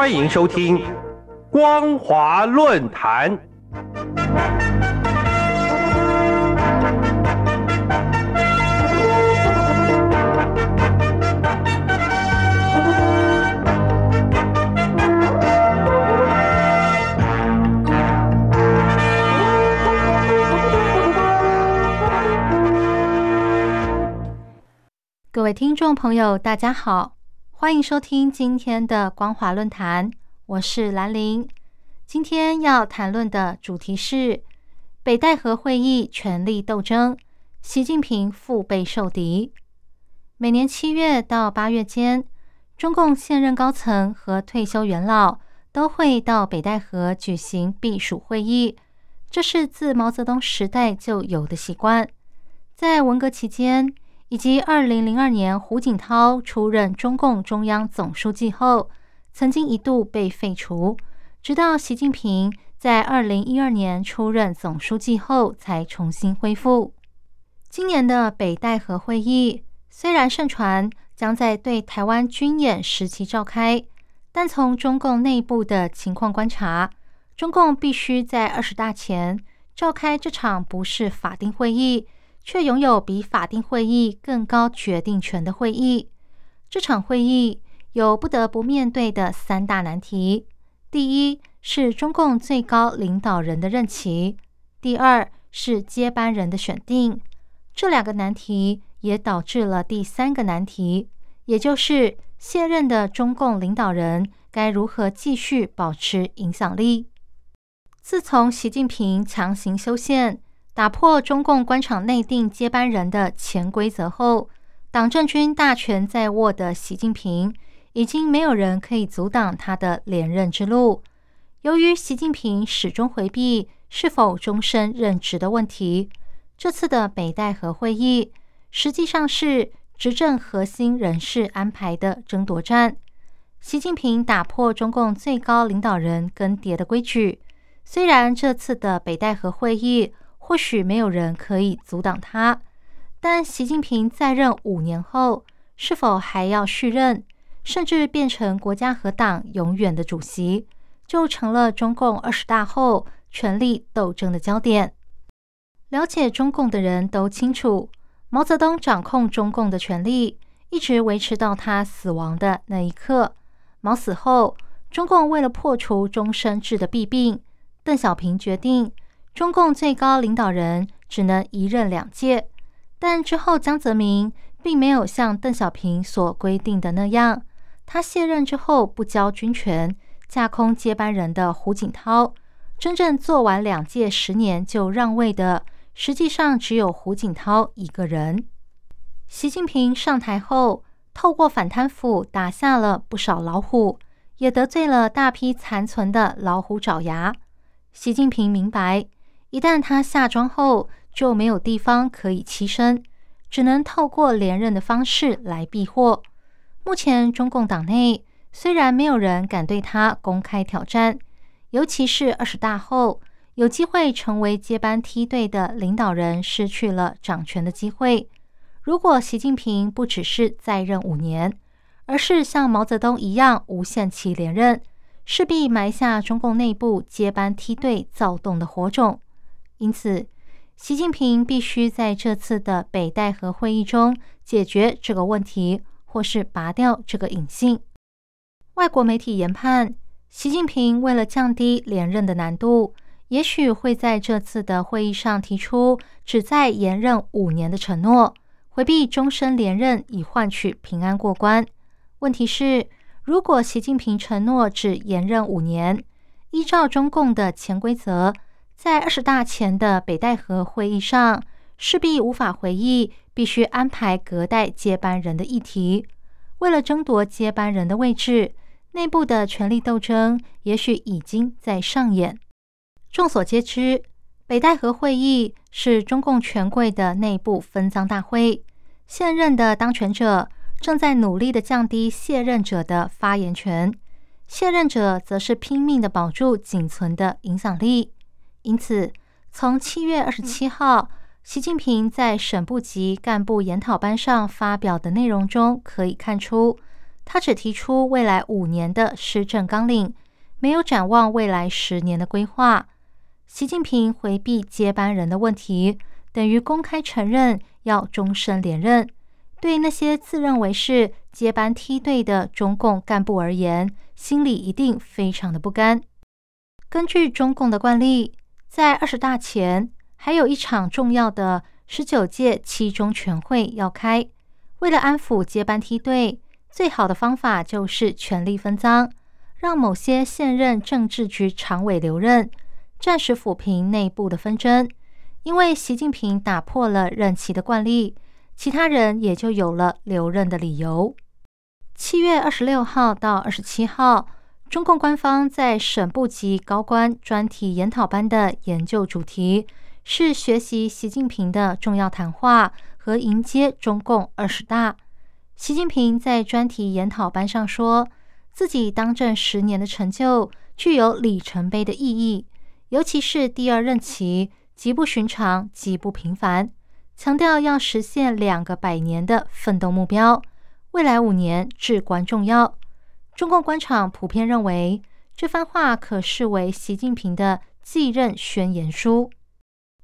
欢迎收听《光华论坛》。各位听众朋友，大家好，欢迎收听今天的光华论坛，我是兰玲。今天要谈论的主题是北戴河会议权力斗争，习近平腹背受敌。每年七月到八月间，中共现任高层和退休元老都会到北戴河举行避暑会议，这是自毛泽东时代就有的习惯。在文革期间。以及二零零二年胡锦涛出任中共中央总书记后，曾经一度被废除，直到习近平在二零一二年出任总书记后才重新恢复。今年的北戴河会议虽然盛传将在对台湾军演时期召开，但从中共内部的情况观察，中共必须在二十大前召开这场不是法定会议。却拥有比法定会议更高决定权的会议。这场会议有不得不面对的三大难题：第一是中共最高领导人的任期；第二是接班人的选定。这两个难题也导致了第三个难题，也就是卸任的中共领导人该如何继续保持影响力。自从习近平强行修宪。打破中共官场内定接班人的潜规则后，党政军大权在握的习近平，已经没有人可以阻挡他的连任之路。由于习近平始终回避是否终身任职的问题，这次的北戴河会议实际上是执政核心人士安排的争夺战。习近平打破中共最高领导人更迭的规矩，虽然这次的北戴河会议。或许没有人可以阻挡他，但习近平在任五年后，是否还要续任，甚至变成国家和党永远的主席，就成了中共二十大后权力斗争的焦点。了解中共的人都清楚，毛泽东掌控中共的权力，一直维持到他死亡的那一刻。毛死后，中共为了破除终身制的弊病，邓小平决定。中共最高领导人只能一任两届，但之后江泽民并没有像邓小平所规定的那样，他卸任之后不交军权，架空接班人的胡锦涛，真正做完两届十年就让位的，实际上只有胡锦涛一个人。习近平上台后，透过反贪腐打下了不少老虎，也得罪了大批残存的老虎爪牙。习近平明白。一旦他下庄后，就没有地方可以栖身，只能透过连任的方式来避祸。目前中共党内虽然没有人敢对他公开挑战，尤其是二十大后有机会成为接班梯队的领导人失去了掌权的机会。如果习近平不只是在任五年，而是像毛泽东一样无限期连任，势必埋下中共内部接班梯队躁动的火种。因此，习近平必须在这次的北戴河会议中解决这个问题，或是拔掉这个隐性。外国媒体研判，习近平为了降低连任的难度，也许会在这次的会议上提出只在延任五年的承诺，回避终身连任，以换取平安过关。问题是，如果习近平承诺只延任五年，依照中共的潜规则。在二十大前的北戴河会议上，势必无法回忆必须安排隔代接班人的议题。为了争夺接班人的位置，内部的权力斗争也许已经在上演。众所皆知，北戴河会议是中共权贵的内部分赃大会。现任的当权者正在努力的降低卸任者的发言权，卸任者则是拼命的保住仅存的影响力。因此，从七月二十七号习近平在省部级干部研讨班上发表的内容中可以看出，他只提出未来五年的施政纲领，没有展望未来十年的规划。习近平回避接班人的问题，等于公开承认要终身连任。对那些自认为是接班梯队的中共干部而言，心里一定非常的不甘。根据中共的惯例，在二十大前还有一场重要的十九届七中全会要开。为了安抚接班梯队，最好的方法就是权力分赃，让某些现任政治局常委留任，暂时抚平内部的纷争。因为习近平打破了任期的惯例。其他人也就有了留任的理由。七月二十六号到二十七号，中共官方在省部级高官专题研讨班的研究主题是学习习近平的重要谈话和迎接中共二十大。习近平在专题研讨班上说，自己当政十年的成就具有里程碑的意义，尤其是第二任期极不寻常、极不平凡。强调要实现两个百年的奋斗目标，未来五年至关重要。中共官场普遍认为，这番话可视为习近平的继任宣言书。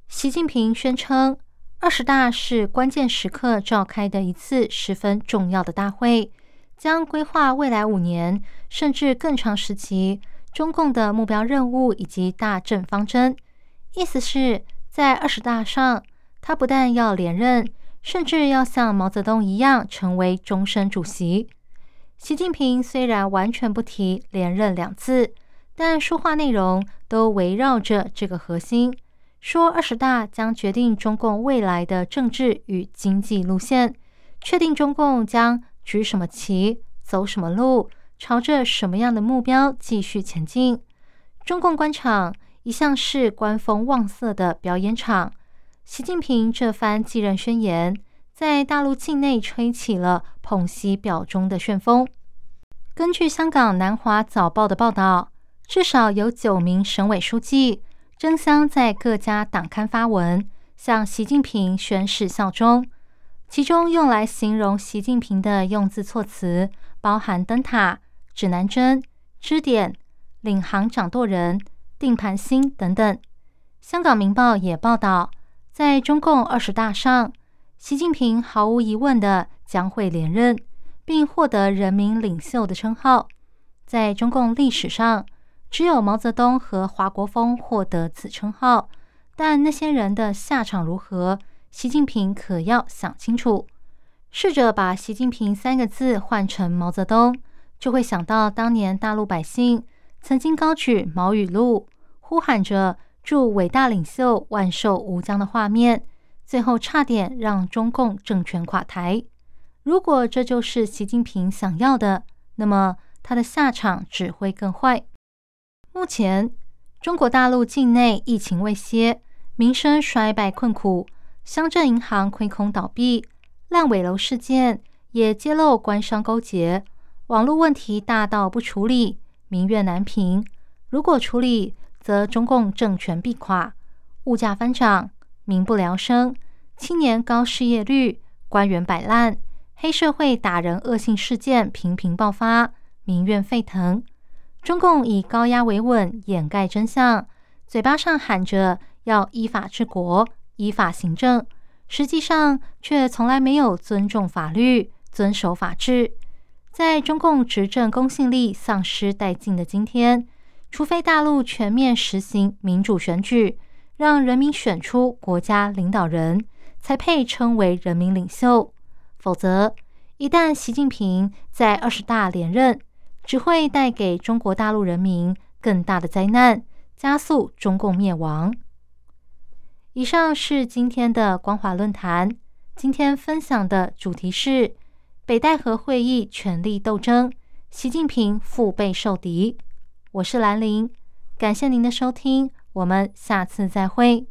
习近平宣称，二十大是关键时刻召开的一次十分重要的大会，将规划未来五年甚至更长时期中共的目标任务以及大政方针。意思是，在二十大上。他不但要连任，甚至要像毛泽东一样成为终身主席。习近平虽然完全不提连任两字，但说话内容都围绕着这个核心：说二十大将决定中共未来的政治与经济路线，确定中共将举什么旗、走什么路、朝着什么样的目标继续前进。中共官场一向是官风旺色的表演场。习近平这番继任宣言，在大陆境内吹起了捧习表忠的旋风。根据香港南华早报的报道，至少有九名省委书记争相在各家党刊发文，向习近平宣誓效忠。其中用来形容习近平的用字措辞，包含灯塔、指南针、支点、领航掌舵人、定盘星等等。香港明报也报道。在中共二十大上，习近平毫无疑问的将会连任，并获得人民领袖的称号。在中共历史上，只有毛泽东和华国锋获得此称号，但那些人的下场如何，习近平可要想清楚。试着把“习近平”三个字换成毛泽东，就会想到当年大陆百姓曾经高举毛语录，呼喊着。祝伟大领袖万寿无疆的画面，最后差点让中共政权垮台。如果这就是习近平想要的，那么他的下场只会更坏。目前，中国大陆境内疫情未歇，民生衰败困苦，乡镇银行亏空倒闭，烂尾楼事件也揭露官商勾结，网络问题大到不处理，民怨难平。如果处理，则中共政权必垮，物价翻涨，民不聊生，青年高失业率，官员摆烂，黑社会打人恶性事件频频爆发，民怨沸腾。中共以高压维稳掩盖真相，嘴巴上喊着要依法治国、依法行政，实际上却从来没有尊重法律、遵守法治。在中共执政公信力丧失殆尽的今天。除非大陆全面实行民主选举，让人民选出国家领导人，才配称为人民领袖。否则，一旦习近平在二十大连任，只会带给中国大陆人民更大的灾难，加速中共灭亡。以上是今天的光华论坛，今天分享的主题是北戴河会议权力斗争，习近平腹背受敌。我是兰陵，感谢您的收听，我们下次再会。